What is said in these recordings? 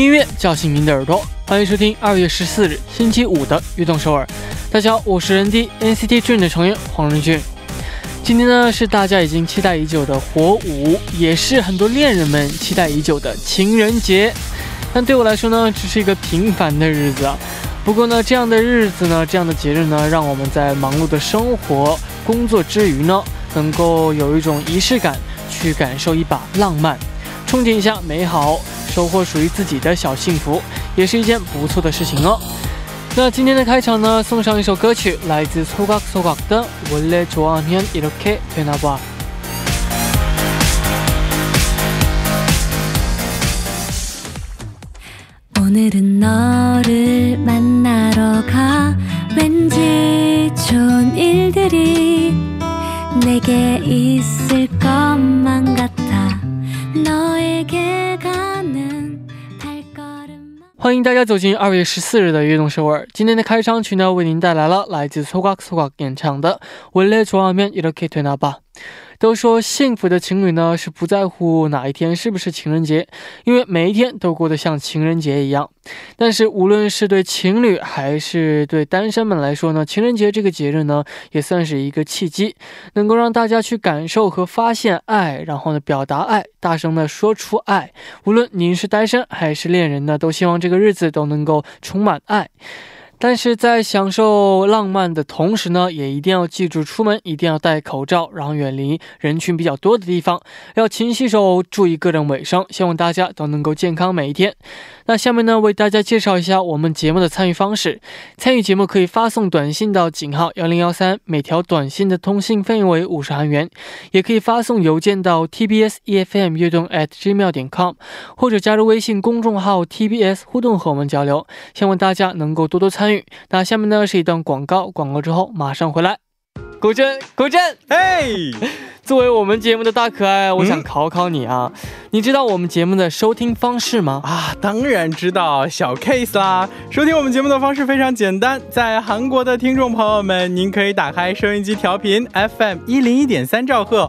音乐叫醒您的耳朵，欢迎收听二月十四日星期五的悦动首尔。大家好，我是人 D NCT Dream 的成员黄仁俊。今天呢是大家已经期待已久的火舞，也是很多恋人们期待已久的情人节。但对我来说呢，只是一个平凡的日子。不过呢，这样的日子呢，这样的节日呢，让我们在忙碌的生活、工作之余呢，能够有一种仪式感，去感受一把浪漫，憧憬一下美好。收获属于自己的小幸福，也是一件不错的事情哦。那今天的开场呢，送上一首歌曲，来自소각소각的《원래좋아하면이렇게되나 봐》。 欢迎大家走进二月十四日的悦动首尔。今天的开场曲呢，为您带来了来自소각소각演唱的《원래좋아하면이렇게되나 봐》。 都说幸福的情侣呢是不在乎哪一天是不是情人节，因为每一天都过得像情人节一样。但是无论是对情侣还是对单身们来说呢，情人节这个节日呢也算是一个契机，能够让大家去感受和发现爱，然后呢表达爱，大声的说出爱。无论您是单身还是恋人呢，都希望这个日子都能够充满爱。但是在享受浪漫的同时呢，也一定要记住出门一定要戴口罩，然后远离人群比较多的地方，要勤洗手，注意个人卫生。希望大家都能够健康每一天。那下面呢，为大家介绍一下我们节目的参与方式。参与节目可以发送短信到井号幺零幺三，每条短信的通信费用为五十韩元；也可以发送邮件到 tbs efm 悦动 at gmail 点 com，或者加入微信公众号 tbs 互动和我们交流。希望大家能够多多参。那下面呢是一段广告，广告之后马上回来。古镇，古镇，嘿。作为我们节目的大可爱，我想考考你啊，你知道我们节目的收听方式吗？啊，当然知道，小 case 啦。收听我们节目的方式非常简单，在韩国的听众朋友们，您可以打开收音机调频 FM 一零一点三兆赫，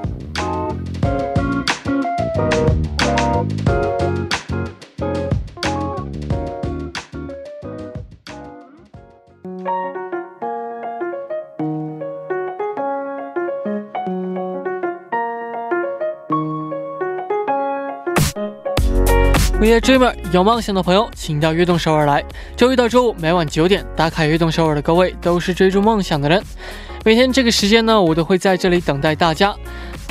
We are dreamer，有梦想的朋友，请到悦动首尔来。周一到周五每晚九点打卡悦动首尔的各位，都是追逐梦想的人。每天这个时间呢，我都会在这里等待大家。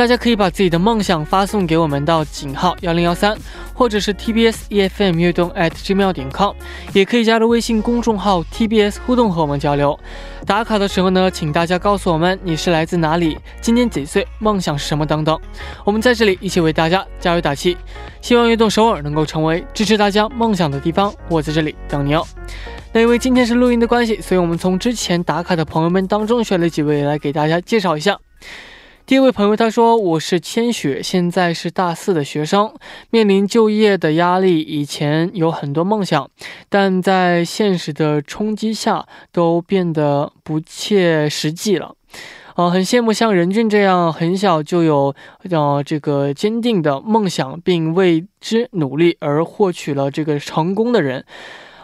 大家可以把自己的梦想发送给我们到井号幺零幺三，或者是 TBS EFM 乐动 at gmail 点 com，也可以加入微信公众号 TBS 互动和我们交流。打卡的时候呢，请大家告诉我们你是来自哪里，今年几岁，梦想是什么等等。我们在这里一起为大家加油打气，希望乐动首尔能够成为支持大家梦想的地方。我在这里等你哦。那因为今天是录音的关系，所以我们从之前打卡的朋友们当中选了几位来给大家介绍一下。第一位朋友他说：“我是千雪，现在是大四的学生，面临就业的压力。以前有很多梦想，但在现实的冲击下都变得不切实际了。呃，很羡慕像任俊这样很小就有呃这个坚定的梦想，并为之努力而获取了这个成功的人。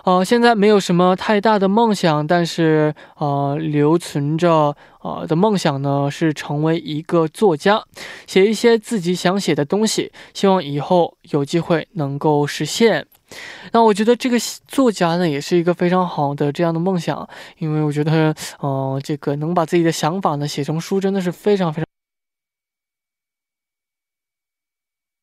呃，现在没有什么太大的梦想，但是呃，留存着呃的梦想呢是成为一个作家，写一些自己想写的东西，希望以后有机会能够实现。那我觉得这个作家呢，也是一个非常好的这样的梦想，因为我觉得，呃，这个能把自己的想法呢写成书，真的是非常非常。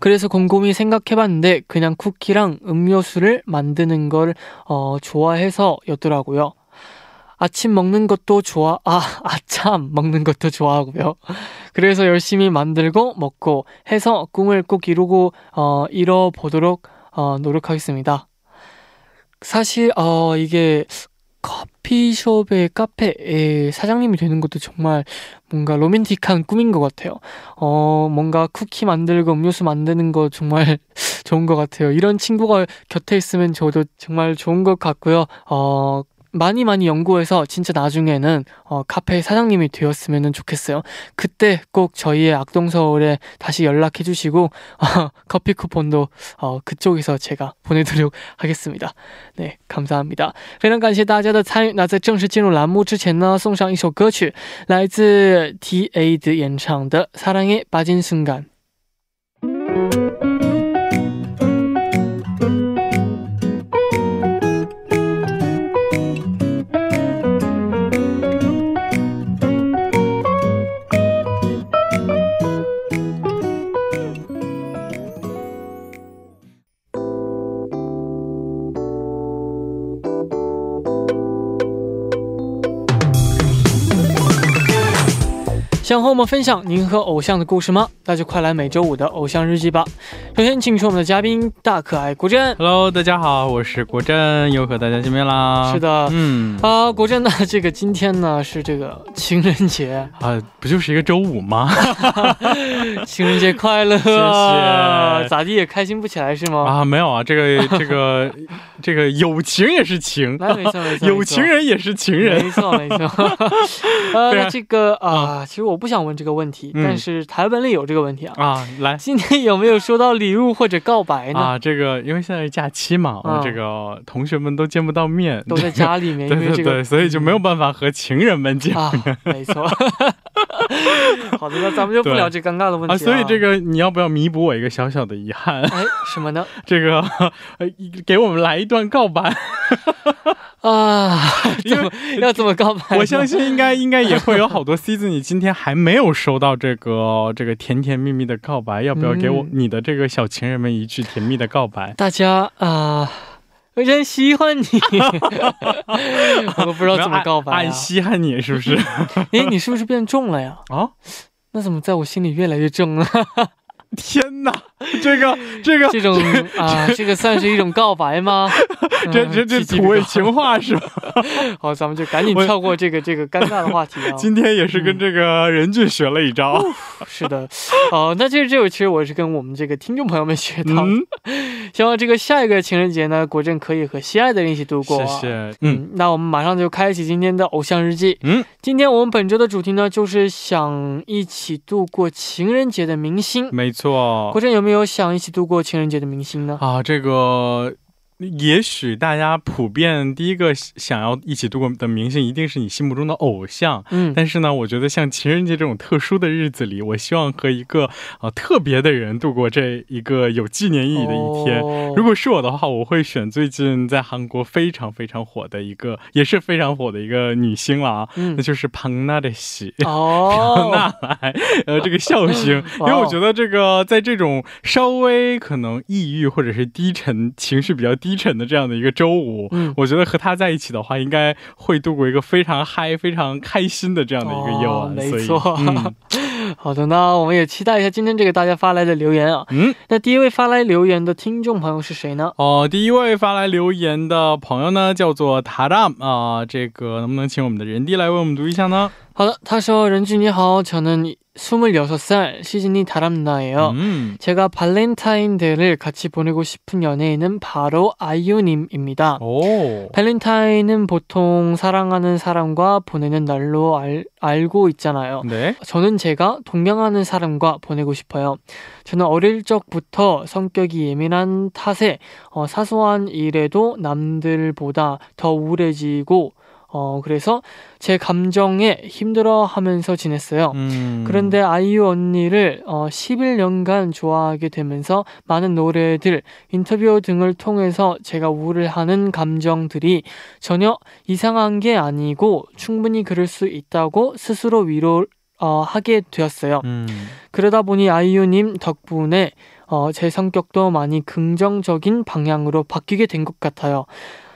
그래서 곰곰이 생각해봤는데 그냥 쿠키랑 음료수를 만드는 걸 어, 좋아해서였더라고요. 아침 먹는 것도 좋아, 아, 아참 먹는 것도 좋아하고요. 그래서 열심히 만들고 먹고 해서 꿈을 꼭 이루고, 어, 이뤄보도록, 어, 노력하겠습니다. 사실, 어, 이게 커피숍의 카페의 사장님이 되는 것도 정말 뭔가 로맨틱한 꿈인 것 같아요. 어, 뭔가 쿠키 만들고 음료수 만드는 거 정말 좋은 것 같아요. 이런 친구가 곁에 있으면 저도 정말 좋은 것 같고요. 어, 많이 많이 연구해서 진짜 나중에는 어, 카페 사장님이 되었으면 좋겠어요. 그때 꼭 저희의 악동서울에 다시 연락해 주시고 어, 커피 쿠폰도 어, 그쪽에서 제가 보내드리도록 하겠습니다. 네, 감사합니다. 非常感谢大家的参与。那在正式进入栏目之前呢，送上一首歌曲，来自 D.A 的演唱的《 사랑에 빠진 순간》。 想和我们分享您和偶像的故事吗？那就快来每周五的偶像日记吧。首先，请出我们的嘉宾大可爱国振。Hello，大家好，我是国振，又和大家见面啦。是的，嗯啊，国振呢，这个今天呢是这个情人节啊，不就是一个周五吗？情人节快乐，谢谢。咋地也开心不起来是吗？啊，没有啊，这个这个这个友情也是情，没错没错，有 情人也是情人，没错没错。呃，这个啊，其实我。不想问这个问题，但是台本里有这个问题啊啊！来，今天有没有收到礼物或者告白呢？啊，这个因为现在是假期嘛，我们这个同学们都见不到面，都在家里面，对对对，所以就没有办法和情人们见面。没错。好的，那咱们就不聊这尴尬的问题啊。所以这个你要不要弥补我一个小小的遗憾？哎，什么呢？这个给我们来一段告白。啊，因为要怎么告白？我相信应该应该也会有好多 C 子，你今天还没有收到这个这个甜甜蜜蜜的告白，要不要给我你的这个小情人们一句甜蜜的告白？大家啊，我真喜欢你，我不知道怎么告白，俺稀罕你是不是？哎，你是不是变重了呀？啊，那怎么在我心里越来越重了？天哪，这个这个这种啊，这个算是一种告白吗？这这这土味情话是吧？好，咱们就赶紧跳过这个这个尴尬的话题啊。今天也是跟这个任俊学了一招。是的，哦，那其实这首其实我是跟我们这个听众朋友们学到的。希望这个下一个情人节呢，国振可以和心爱的人一起度过。谢谢。嗯，那我们马上就开启今天的偶像日记。嗯，今天我们本周的主题呢，就是想一起度过情人节的明星。没错。国珍有没有想一起度过情人节的明星呢？啊，这个。也许大家普遍第一个想要一起度过的明星，一定是你心目中的偶像。嗯，但是呢，我觉得像情人节这种特殊的日子里，我希望和一个啊特别的人度过这一个有纪念意义的一天。如果是我的话，我会选最近在韩国非常非常火的一个，也是非常火的一个女星了啊，那就是庞娜的喜哦，娜来，呃，这个笑 星，因为我觉得这个在这种稍微可能抑郁或者是低沉情绪比较低。低沉的这样的一个周五，嗯，我觉得和他在一起的话，应该会度过一个非常嗨、非常开心的这样的一个夜晚。没错，好的，那我们也期待一下今天这个大家发来的留言啊。嗯，那第一位发来留言的听众朋友是谁呢？哦，第一位发来留言的朋友呢，叫做塔 a 啊。这个能不能请我们的人弟来为我们读一下呢？ 好的，他说：“任俊你好，저는26살 시즈니 다람나예요. 음. 제가 발렌타인데이를 같이 보내고 싶은 연예인은 바로 아이유님입니다. 오. 발렌타인은 보통 사랑하는 사람과 보내는 날로 알, 알고 있잖아요. 네? 저는 제가 동경하는 사람과 보내고 싶어요. 저는 어릴 적부터 성격이 예민한 탓에 어, 사소한 일에도 남들보다 더 우울해지고 어, 그래서 제 감정에 힘들어 하면서 지냈어요. 음. 그런데 아이유 언니를 어, 11년간 좋아하게 되면서 많은 노래들, 인터뷰 등을 통해서 제가 우울해하는 감정들이 전혀 이상한 게 아니고 충분히 그럴 수 있다고 스스로 위로 어, 하게 되었어요. 음. 그러다 보니 아이유님 덕분에 어, 제 성격도 많이 긍정적인 방향으로 바뀌게 된 것 같아요.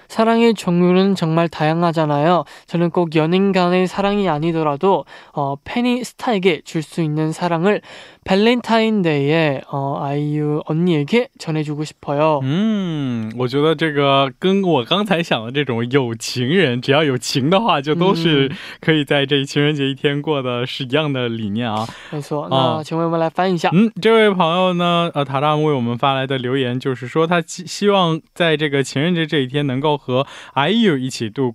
사랑의 종류는 정말 다양하잖아요. 저는 꼭 연인 간의 사랑이 아니더라도 어, 팬이 스타에게 줄 수 있는 사랑을 발렌타인데이에 어, 아이유 언니에게 전해주고 싶어요. 嗯，我觉得这个跟我刚才想的这种有情人，只要有情的话就都是可以在这一情人节一天过的是一样的理念啊。没错，那请问我们来翻译一下。嗯，这位朋友呢，呃，塔拉为我们发来的留言就是说，他希望在这个情人节这一天能够和 IU 一起度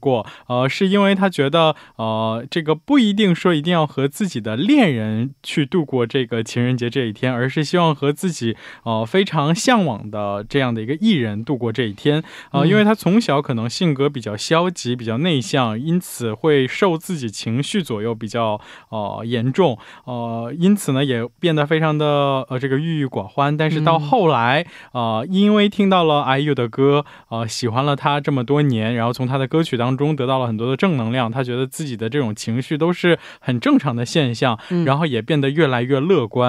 过这个情 人节这一天，而是希望和自己呃非常向往的这样的一个艺人度过这一天。啊因为他从小可能性格比较消极、比较内向，因此会受自己情绪左右比较呃严重。呃因此呢，也变得非常的呃这个郁郁寡欢。但是到后来，呃，因为听到了 IU 的歌，呃，喜欢了他这么多年，然后从他的歌曲当中得到了很多的正能量，他觉得自己的这种情绪都是很正常的现象。然后也变得越来越乐观。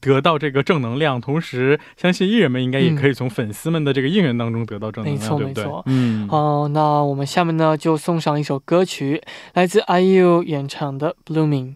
得到这个正能量，同时相信艺人们应该也可以从粉丝们的这个应援当中得到正能量，对不对？嗯，好，那我们下面呢就送上一首歌曲，来自 IU 演唱的《Blooming》。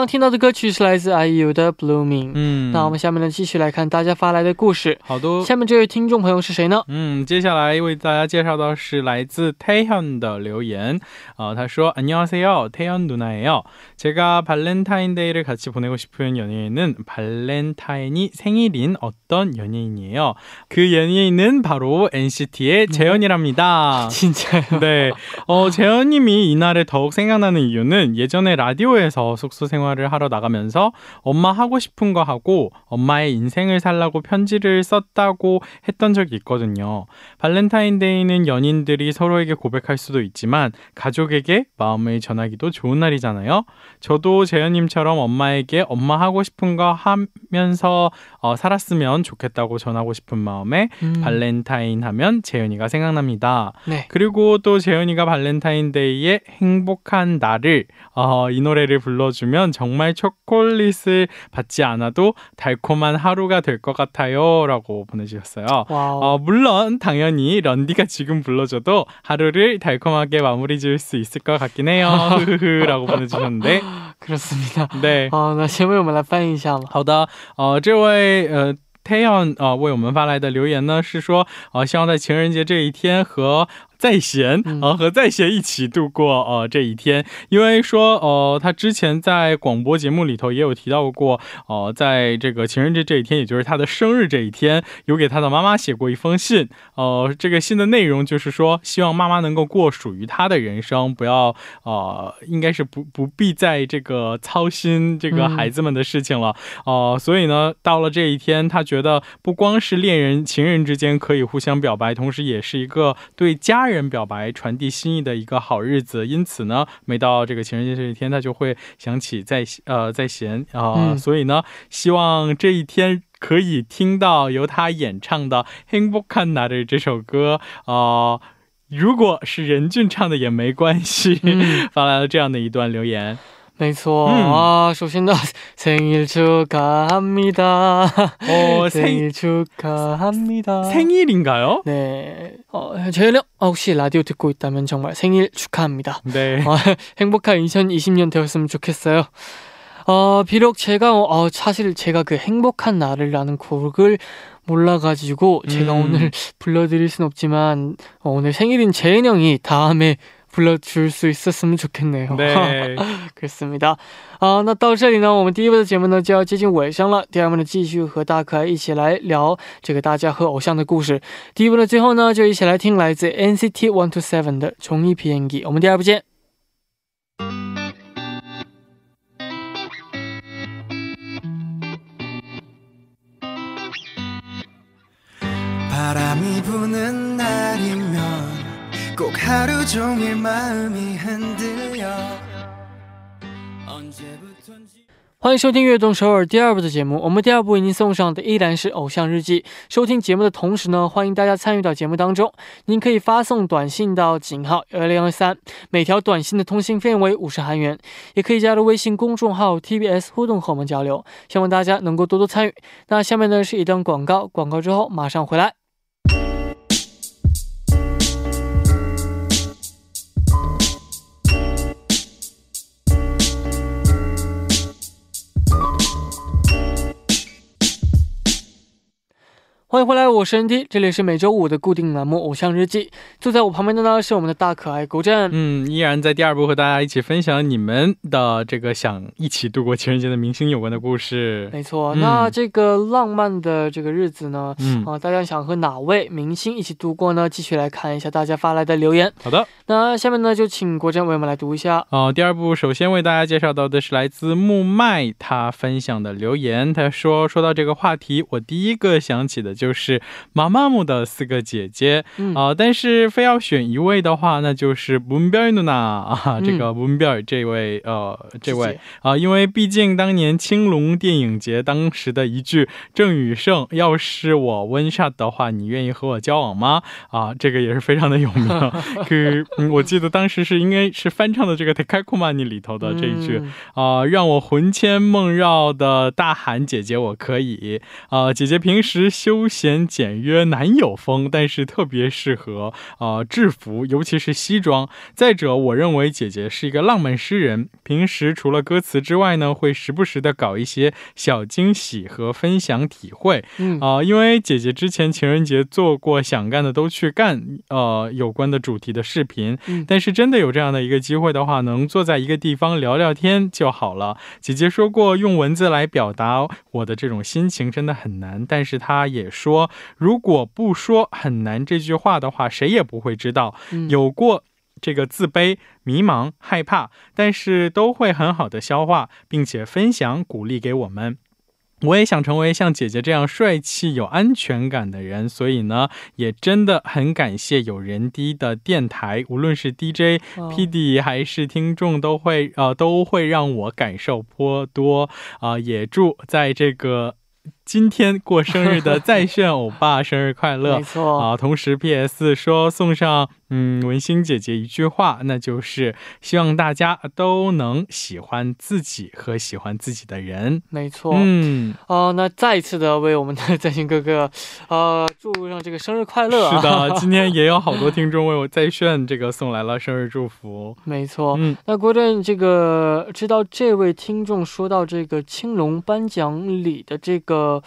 刚听到的歌曲是来自 IU 的 Blooming。嗯，那我们下面呢继续来看大家发来的故事。好的，下面这位听众朋友是谁呢？嗯，接下来为大家介绍的是来自 Taehyun 的留言。啊，他说：“안녕하세 요， Taehyun 누나예 요。 제가발렌타인데이를같이보내고싶은연예인은발렌타인이생일인어떤연예인이에요그연예인은바로 NCT 의재현이랍니다 진짜요 네. 어재현님이이날에더욱생각나는이유는예전에라디오에서속소 생활 을 하러 나가면서 엄마 하고 싶은 거 하고 엄마의 인생을 살라고 편지를 썼다고 했던 적이 있거든요. 발렌타인데이는 연인들이 서로에게 고백할 수도 있지만 가족에게 마음을 전하기도 좋은 날이잖아요. 저도 재현님처럼 엄마에게 엄마 하고 싶은 거 하면서 어, 살았으면 좋겠다고 전하고 싶은 마음에 음. 발렌타인 하면 재현이가 생각납니다. 네. 그리고 또 재현이가 발렌타인데이에 행복한 날을 어, 이 노래를 불러주면 정말 초콜릿을 받지 않아도 달콤한 하루가 될 것 같아요. 라고 보내주셨어요. 어, 물론 당연히 런디가 지금 불러줘도 하루를 달콤하게 마무리 지을 수 있을 것 같긴 해요. 라고 보내주셨는데 그렇습니다. 네. 어, 那先为我们来翻译一下嘛。好的，呃，这位呃。태연呃为我们发来的留言呢是说呃希望在情人节这一天和 在贤啊和在贤一起度过呃这一天，因为说呃他之前在广播节目里头也有提到过，呃在这个情人节这一天，也就是他的生日这一天，有给他的妈妈写过一封信，呃这个信的内容就是说希望妈妈能够过属于他的人生，不要呃应该是不不必再这个操心这个孩子们的事情了，哦所以呢到了这一天，他觉得不光是恋人情人之间可以互相表白，同时也是一个对家人人表白传递心意的一个好日子。因此呢，每到这个情人节这一天，他就会想起在呃，在弦啊。所以呢，希望这一天可以听到由他演唱的《Hank Bocanda》这首歌。呃，如果是任俊唱的也没关系，发来了这样的一段留言。 没错啊，首先呢，생일축하합니 다。 哦，생일축하합니 다。 생일인가요 네， 哦，최현혹시라디오듣고있다면정말생일축하합니 다。 네， 행복한2020년되었으면좋겠어요 어, 비록 제가, 어, 사실 제가 그 행복한 나를 라는 곡을 몰라가지고 제가 음. 오늘 불러드릴 순 없지만, 어, 오늘 생일인 재은 형이 다음에 불러줄 수 있었으면 좋겠네요. 네. 그렇습니다. 아, 那到这里呢，我们第一部的节目呢就要接近尾声了。第二部呢，继续和大家一起来聊这个大家和偶像的故事。第一部呢，最后呢，就一起来听来自 NCT 127的《종이비행기》。我们第二部见。 하루 종일 마음이 흔들려 언제부턴지 欢迎收听《悦动首尔》第二部的节目。我们第二部为您送上的依然是《偶像日记》。收听节目的同时呢，欢迎大家参与到节目当中。您可以发送短信到井号幺零幺三，每条短信的通信费为五十韩元。也可以加入微信公众号 TBS 互动和我们交流。希望大家能够多多参与。那下面呢是一段广告，广告之后马上回来。 欢迎回来，我是 ND，这里是每周五的固定栏目《偶像日记》。坐在我旁边的呢是我们的大可爱古镇，嗯，依然在第二部和大家一起分享你们的这个想一起度过情人节的明星有关的故事。没错，那这个浪漫的这个日子呢，嗯啊，大家想和哪位明星一起度过呢？继续来看一下大家发来的留言。好的，那下面呢就请国珍为我们来读一下。哦，第二部首先为大家介绍到的是来自木麦他分享的留言，他说说到这个话题，我第一个想起的。就是妈妈木的四个姐姐。啊但是非要选一位的话那就是 boombayana 啊这个 boombay 这位呃这位。啊因为毕竟当年青龙电影节当时的一句郑宇盛要是我温莎的话你愿意和我交往吗？啊这个也是非常的有名。可嗯我记得当时是应该是翻唱的这个 tekakuma money 里头的这一句啊让我魂牵梦绕的大喊姐姐我可以。啊姐姐平时休显简约男友风，但是特别适合啊制服，尤其是西装。再者，我认为姐姐是一个浪漫诗人，平时除了歌词之外呢，会时不时的搞一些小惊喜和分享体会。嗯啊，因为姐姐之前情人节做过想干的都去干，呃有关的主题的视频。嗯，但是真的有这样的一个机会的话，能坐在一个地方聊聊天就好了。姐姐说过，用文字来表达我的这种心情真的很难，但是她也说。说如果不说很难这句话的话，谁也不会知道有过这个自卑、迷茫、害怕，但是都会很好的消化，并且分享鼓励给我们。我也想成为像姐姐这样帅气、有安全感的人，所以呢，也真的很感谢有人低的电台，无论是 DJ、PD 还是听众，都会呃都会让我感受颇多啊。也祝在这个。今天过生日的在炫欧巴生日快乐！没错啊，同时 P.S. 说送上嗯文心姐姐一句话，那就是希望大家都能喜欢自己和喜欢自己的人。没错，嗯哦，那再一次的为我们的 在炫哥哥呃祝上这个生日快乐。是的，今天也有好多听众为我在炫这个送来了生日祝福。没错，嗯，那郭振这个知道这位听众说到这个青龙颁奖礼的这个。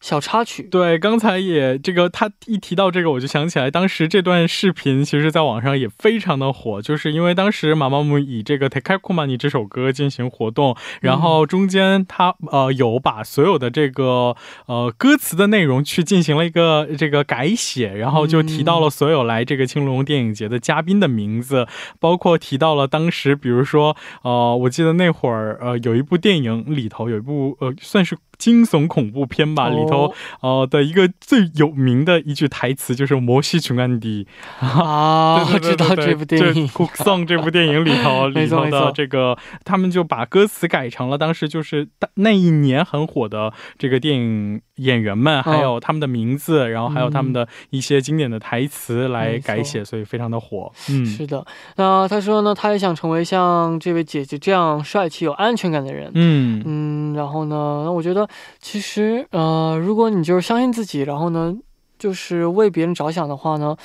小插曲。对，刚才也这个他一提到这个，我就想起来，当时这段视频其实在网上也非常的火，就是因为当时马妈姆以这个《t e k a k u m a n i 这首歌进行活动，然后中间他呃有把所有的这个呃歌词的内容去进行了一个这个改写，然后就提到了所有来这个青龙电影节的嘉宾的名字，包括提到了当时比如说呃，我记得那会儿呃有一部电影里头有一部呃算是。惊悚恐怖片吧，里头呃的一个最有名的一句台词就是“摩西琼安迪”啊，我知道这部电影《Song》这部电影里头 里头的这个，他们就把歌词改成了当时就是那一年很火的这个电影演员们，还有他们的名字，然后还有他们的一些经典的台词来改写，所以非常的火。嗯，是的。那他说呢，他也想成为像这位姐姐这样帅气、有安全感的人。嗯嗯，然后呢，那我觉得。其实，呃，如果你就是相信自己，然后呢，就是为别人着想的话呢，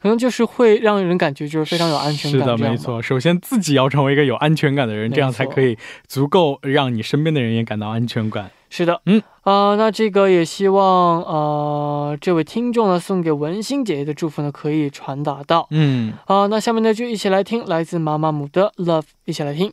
可能就是会让人感觉就是非常有安全感。是的，没错。首先自己要成为一个有安全感的人，这样才可以足够让你身边的人也感到安全感。是的，嗯，啊，那这个也希望，呃，这位听众呢送给文心姐姐的祝福呢可以传达到。嗯，啊，那下面呢就一起来听来自妈妈姆的 Love，一起来听。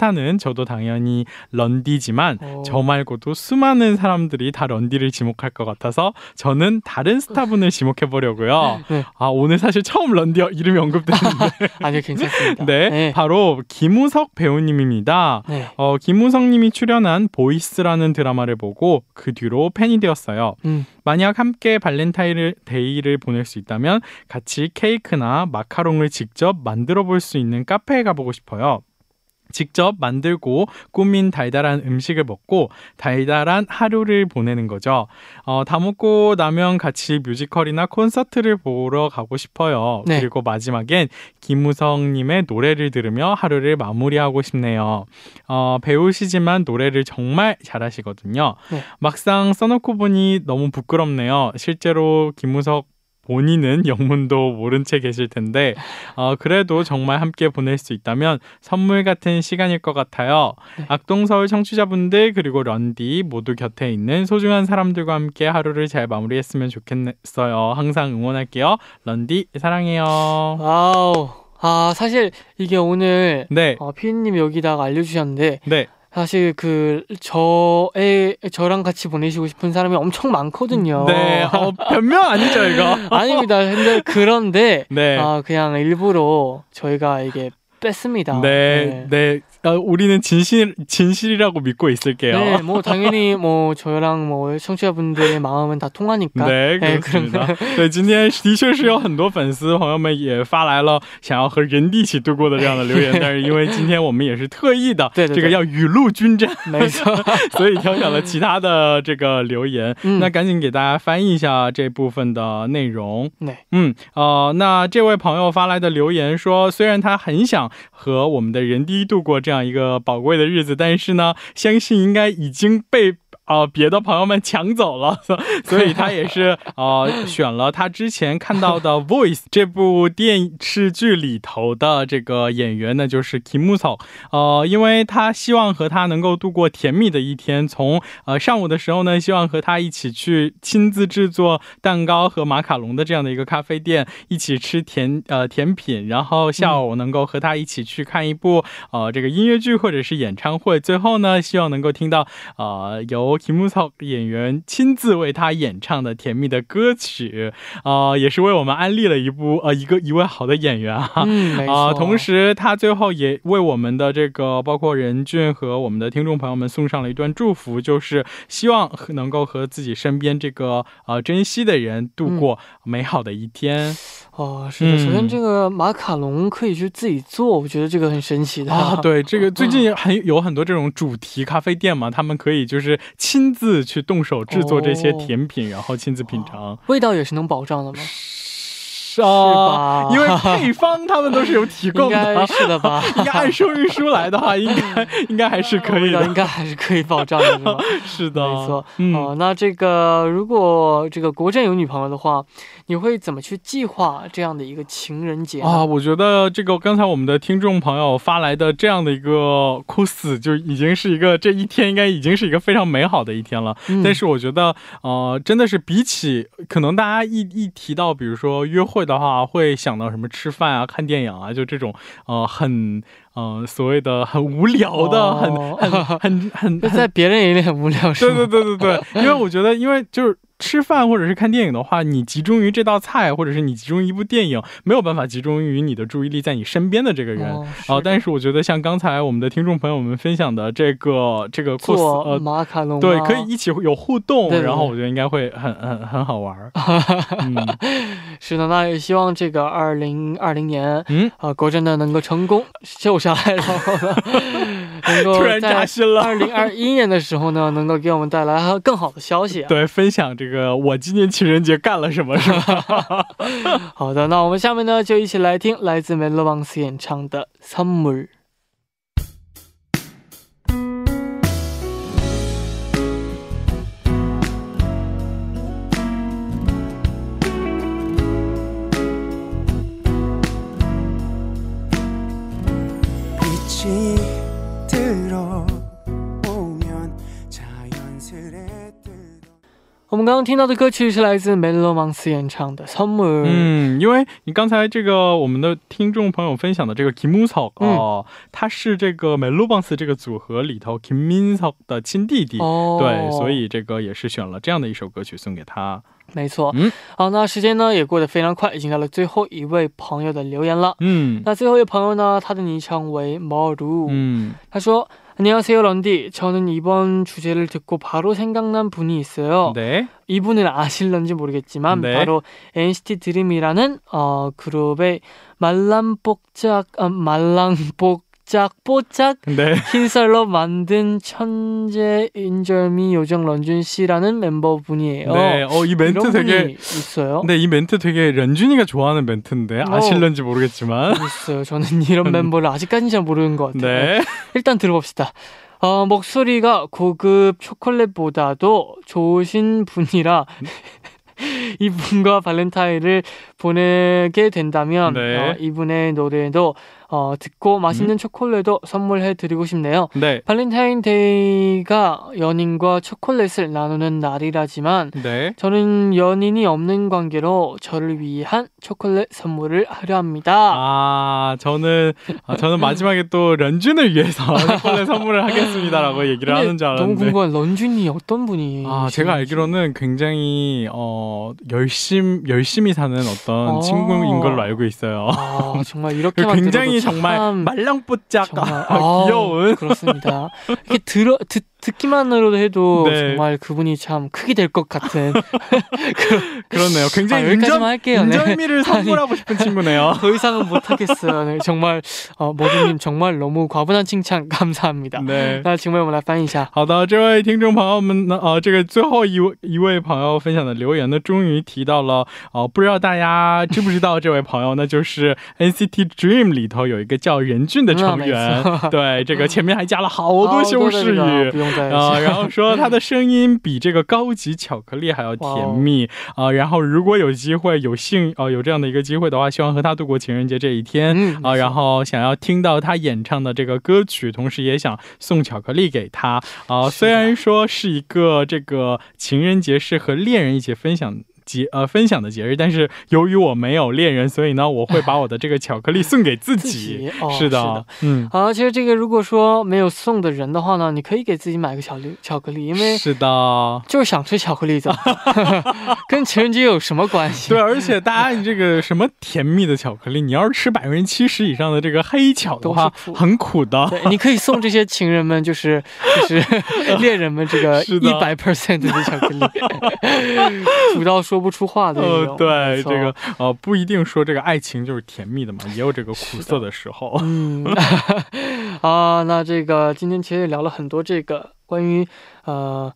스타는 저도 당연히 런디지만 오. 저 말고도 수많은 사람들이 다 런디를 지목할 것 같아서 저는 다른 스타분을 지목해 보려고요. 네. 아 오늘 사실 처음 런디 이름이 언급됐는데 아니요 괜찮습니다. 네, 네, 바로 김우석 배우님입니다. 네. 어, 김우석님이 출연한 보이스라는 드라마를 보고 그 뒤로 팬이 되었어요. 음. 만약 함께 발렌타인 데이를 보낼 수 있다면 같이 케이크나 마카롱을 직접 만들어 볼 수 있는 카페에 가보고 싶어요. 직접 만들고 꾸민 달달한 음식을 먹고 달달한 하루를 보내는 거죠. 어, 다 먹고 나면 같이 뮤지컬이나 콘서트를 보러 가고 싶어요. 네. 그리고 마지막엔 김우성님의 노래를 들으며 하루를 마무리하고 싶네요. 어, 배우시지만 노래를 정말 잘하시거든요. 네. 막상 써놓고 보니 너무 부끄럽네요. 실제로 김우석 본인은 영문도 모른 채 계실 텐데 어, 그래도 정말 함께 보낼 수 있다면 선물 같은 시간일 것 같아요. 네. 악동서울 청취자분들 그리고 런디 모두 곁에 있는 소중한 사람들과 함께 하루를 잘 마무리했으면 좋겠어요. 항상 응원할게요. 런디 사랑해요. 와우. 아 사실 이게 오늘 네. 어, 피디님 여기다가 알려주셨는데 네. 사실 그 저의 저랑 같이 보내시고 싶은 사람이 엄청 많거든요. 네, 어, 변명 아니죠 이거? 아닙니다. 근데 그런데 네. 아, 그냥 일부러 저희가 이게 뺐습니다. 네, 네, 네. 아, 우리는 진실 진실이라고 믿고 있을게요. 네, 뭐 당연히 뭐 저랑 뭐 청취자분들의 마음은 다 통하니까. 네, 그렇습니다. 对，今天的确是有很多粉丝朋友们也是特意的，这个要语录均沾。没错，所以挑选了其他的这个留言。那赶紧给大家翻译一下这部分的内容。 对，嗯，呃，那这位朋友发来的留言说，虽然他很想和我们的人低度过这 这样一个宝贵的日子，但是呢，相信应该已经被。啊，别的朋友们抢走了，所以他也是呃选了他之前看到的《Voice》这部电视剧里头的这个演员呢，就是 Kim Soo。呃，因为他希望和他能够度过甜蜜的一天，从呃上午的时候呢，希望和他一起去亲自制作蛋糕和马卡龙的这样的一个咖啡店，一起吃甜呃甜品，然后下午能够和他一起去看一部呃这个音乐剧或者是演唱会，最后呢，希望能够听到呃由题目草演员亲自为他演唱的甜蜜的歌曲，啊，也是为我们安利了一部呃一个一位好的演员。哈啊，同时他最后也为我们的这个包括任俊和我们的听众朋友们送上了一段祝福，就是希望能够和自己身边这个呃珍惜的人度过美好的一天。哦，是的，首先这个马卡龙可以去自己做，我觉得这个很神奇的啊。对，这个最近很有很多这种主题咖啡店嘛，他们可以就是亲自去动手制作这些甜品，然后亲自品尝，味道也是能保障的吗？是吧，因为配方他们都是有提供的，是的吧？应该按说明书来的话，应该应该还是可以的，应该还是可以保障的，是吧？是的，没错。哦，那这个如果这个国政有女朋友的话，你会怎么去计划这样的一个情人节啊？我觉得这个刚才我们的听众朋友发来的这样的一个 cos，就已经是一个这一天应该已经是一个非常美好的一天了。但是我觉得，呃，真的是比起可能大家一一提到，比如说约会。的话会想到什么吃饭啊、看电影啊，就这种呃很呃所谓的很无聊的、很很很很在别人眼里很无聊，对对对对对，因为我觉得因为就是。吃饭或者是看电影的话，你集中于这道菜，或者是你集中于一部电影，没有办法集中于你的注意力在你身边的这个人。啊。但是我觉得像刚才我们的听众朋友们分享的这个这个做呃 马卡龙，对，可以一起有互动，然后我觉得应该会很很很好玩。嗯。是的，那也希望这个二零二零年，嗯？啊，国真的能够成功瘦下来，然后呢，能够扎心了。二零二一年的时候呢，能够给我们带来更好的消息，对，分享这个。我今年情人节干了什么？是吧？好的，那我们下面呢就一起来听来自 Melobans 演唱的《Summer》。我们刚刚听到的歌曲是来自 Melomans 演唱的《Summer》。嗯，因为你刚才这个我们的听众朋友分享的这个 Kim Min Seok 哦，他是这个 Melomans 这个组合里头 Kim Min Seok 的亲弟弟，对，所以这个也是选了这样的一首歌曲送给他。没错，嗯，好，那时间呢也过得非常快，已经到了最后一位朋友的留言了。嗯，那最后一位朋友呢，他的昵称为 Maru，嗯，他说。 안녕하세요 런디 저는 이번 주제를 듣고 바로 생각난 분이 있어요 네. 이분을 아실런지 모르겠지만 네. 바로 NCT 드림이라는 어, 그룹의 말랑복작 아, 말랑복 뽀짝뽀짝 네. 흰쌀로 만든 천재 인 절미 요정 런쥔 씨라는 멤버분이에요. 네, 어, 이 멘트 되게 있어요. 네, 이 멘트 되게 런쥔이가 좋아하는 멘트인데 어, 아실런지 모르겠지만 있어요. 저는 이런 멤버를 아직까지 잘 모르는 것 같아요. 네. 일단 들어봅시다. 어, 목소리가 고급 초콜릿보다도 좋으신 분이라 이분과 발렌타인을 보내게 된다면 네. 어, 이분의 노래도 어, 듣고 맛있는 음? 초콜릿도 선물해 드리고 싶네요. 네. 발렌타인데이가 연인과 초콜릿을 나누는 날이라지만 네. 저는 연인이 없는 관계로 저를 위한 초콜릿 선물을 하려 합니다. 아, 저는 아, 저는 마지막에 또 런쥔을 위해서 초콜릿 선물을 하겠습니다라고 얘기를 하는 줄 알았는데 너무 궁금한 런쥔이 어떤 분이? 아, 제가 알기로는 굉장히 어, 열심 열심히 사는 어떤 아~ 친구인 걸로 알고 있어요. 아, 정말 이렇게 굉장히 정말 말랑뽀짝 아, 귀여운 그렇습니다. 이렇게 들어 듣 듣기만으로도 해도 네. 정말 그분이 참 크게 될 것 같은 그렇네요. 굉장히 아, 여기까지만 할게요. 인절미를 네. 선물하고 싶은 친구네요. 더 이상은 못하겠어요. 네, 정말 어, 모두님 정말 너무 과분한 칭찬 감사합니다. 네. 那请问我们来翻译一下。好的，这位听众朋友们，呃，这个最后一位一位朋友分享的留言呢，终于提到了，呃，不知道大家知不知道这位朋友呢，就是 NCT Dream 里头有一个叫任俊的成员，对，这个前面还加了好多修饰语。 啊，然后说他的声音比这个高级巧克力还要甜蜜啊，然后如果有机会有幸啊有这样的一个机会的话，希望和他度过情人节这一天啊，然后想要听到他演唱的这个歌曲，同时也想送巧克力给他啊。虽然说是一个这个情人节是和恋人一起分享。节呃分享的节日，但是由于我没有恋人，所以呢，我会把我的这个巧克力送给自己。哦、是的，嗯。好，其实这个如果说没有送的人的话呢，你可以给自己买个巧克力，巧克力，因为是的，就是想吃巧克力，怎么 跟情人节有什么关系？对，而且大家这个什么甜蜜的巧克力，你要是吃百分之七十以上的这个黑巧的话，很苦的。对，你可以送这些情人们，就是就是 恋人们这个一百 percent 的巧克力，苦到说不出话的那种。对，这个呃不一定说这个爱情就是甜蜜的嘛，也有这个苦涩的时候。嗯，啊，那这个今天其实也聊了很多这个关于呃。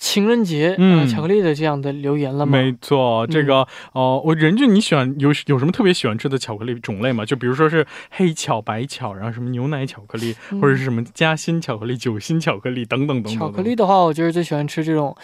情人节，嗯，巧克力的这样的留言了吗？没错，这个哦，我任俊，你喜欢有有什么特别喜欢吃的巧克力种类吗？就比如说是黑巧、白巧，然后什么牛奶巧克力，或者是什么夹心巧克力、酒心巧克力等等等等。巧克力的话，我就是最喜欢吃这种。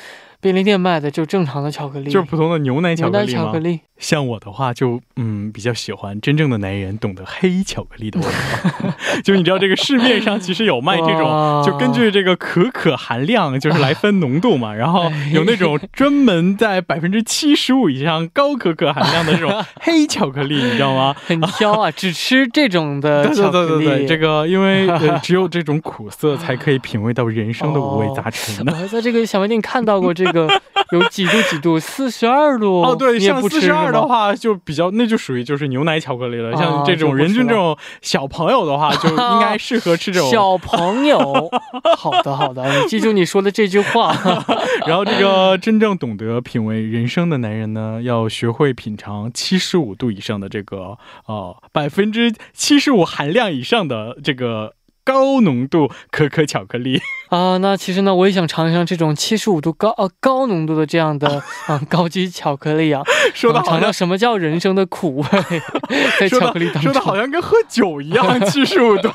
便利店卖的就正常的巧克力，就是普通的牛奶巧克力巧克力。像我的话，就嗯比较喜欢真正的男人懂得黑巧克力的味道。就你知道这个市面上其实有卖这种，就根据这个可可含量就是来分浓度嘛。然后有那种专门在百分之七十五以上高可可含量的这种黑巧克力，你知道吗？很挑啊，只吃这种的 巧克力。对对对对，这个因为只有这种苦涩才可以品味到人生的五味杂陈呢。我还在这个小卖店看到过这个。个有几度几度，四十二度哦，对，像四十二的话就比较，那就属于就是牛奶巧克力了。像这种人均这种小朋友的话，就应该适合吃这种 小朋友。好的好的，你记住你说的这句话。然后这个真正懂得品味人生的男人呢，要学会品尝七十五度以上的这个呃百分之七十五含量以上的这个。高浓度可可巧克力。啊，那其实呢，我也想尝一尝这种七十五度高呃高浓度的这样的 啊高级巧克力啊，说的尝尝什么叫人生的苦味，在巧克力当中，说的好像跟喝酒一样，七十五度，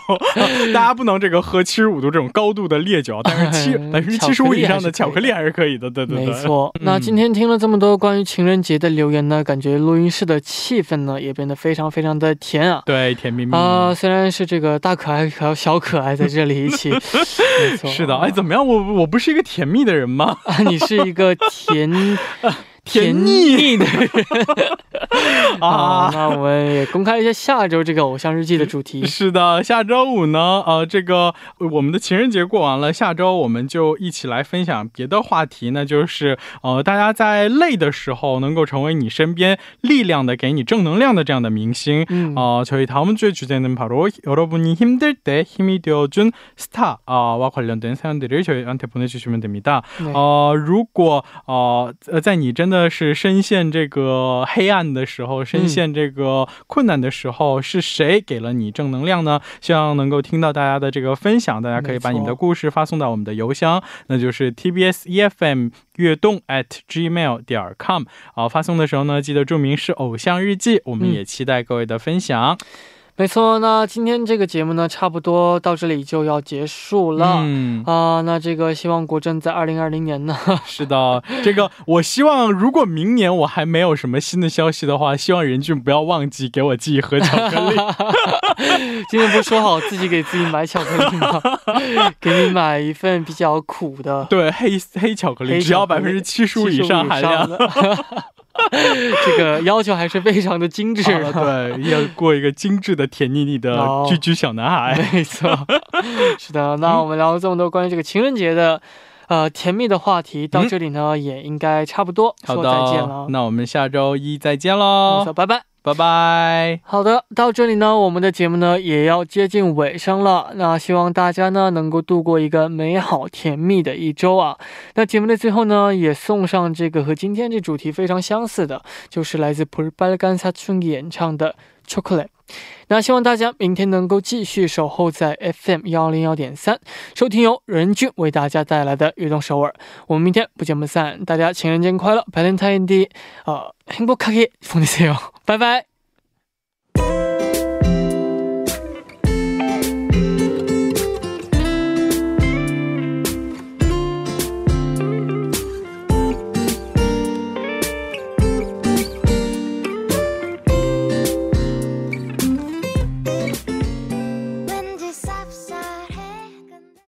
大家不能这个喝七十五度这种高度的烈酒，但是七百分之七十五以上的巧克力还是可以的，对对对，没错。那今天听了这么多关于情人节的留言呢，感觉录音室的气氛呢也变得非常非常的甜啊，对，甜蜜蜜。啊，虽然是这个大可爱还有小。可爱在这里一起，没错，是的，哎，怎么样？我我不是一个甜蜜的人吗？啊你是一个甜。甜腻的人啊！那我们也公开一下下周这个偶像日记的主题。是的，下周五呢，呃，这个我们的情人节过完了，下周我们就一起来分享别的话题，那就是呃，大家在累的时候能够成为你身边力量的、给你正能量的这样的明星。啊，저희다음주의주제는바로여러분이힘들때힘이되어준스타아와관련된사연들을저희한테보내주시면됩니 다。 呃，如果呃在你真的 是深陷这个黑暗的时候，深陷这个困难的时候，是谁给了你正能量呢？希望能够听到大家的这个分享，大家可以把你们的故事发送到我们的邮箱，那就是 tbs efm 悦动 at gmail 点 com。好，发送的时候呢，记得注明是偶像日记，我们也期待各位的分享。没错，那今天这个节目呢，差不多到这里就要结束了。嗯啊，那这个希望国政在二零二零年呢，是的，这个我希望如果明年我还没有什么新的消息的话，希望任俊不要忘记给我寄一盒巧克力。今天不说好自己给自己买巧克力吗？给你买一份比较苦的，对，黑黑巧克力，只要百分之七十五以上含量。这个要求还是非常的精致，对，要过一个精致的甜腻腻的居居小男孩，没错，是的。那我们聊了这么多关于这个情人节的，呃，甜蜜的话题，到这里呢也应该差不多说再见了。那我们下周一再见喽，拜拜。拜拜。好的，到这里呢，我们的节目呢也要接近尾声了。那希望大家呢能够度过一个美好甜蜜的一周啊。那节目的最后呢，也送上这个和今天这主题非常相似的，就是来自普尔巴勒甘萨村演唱的《Chocolate》。那希望大家明天能够继续守候在 FM 幺零幺点三，收听由任俊为大家带来的悦动首尔。我们明天不见不散。大家情人节快乐，Valentine Day，呃，행복하게보내세 요， 拜拜。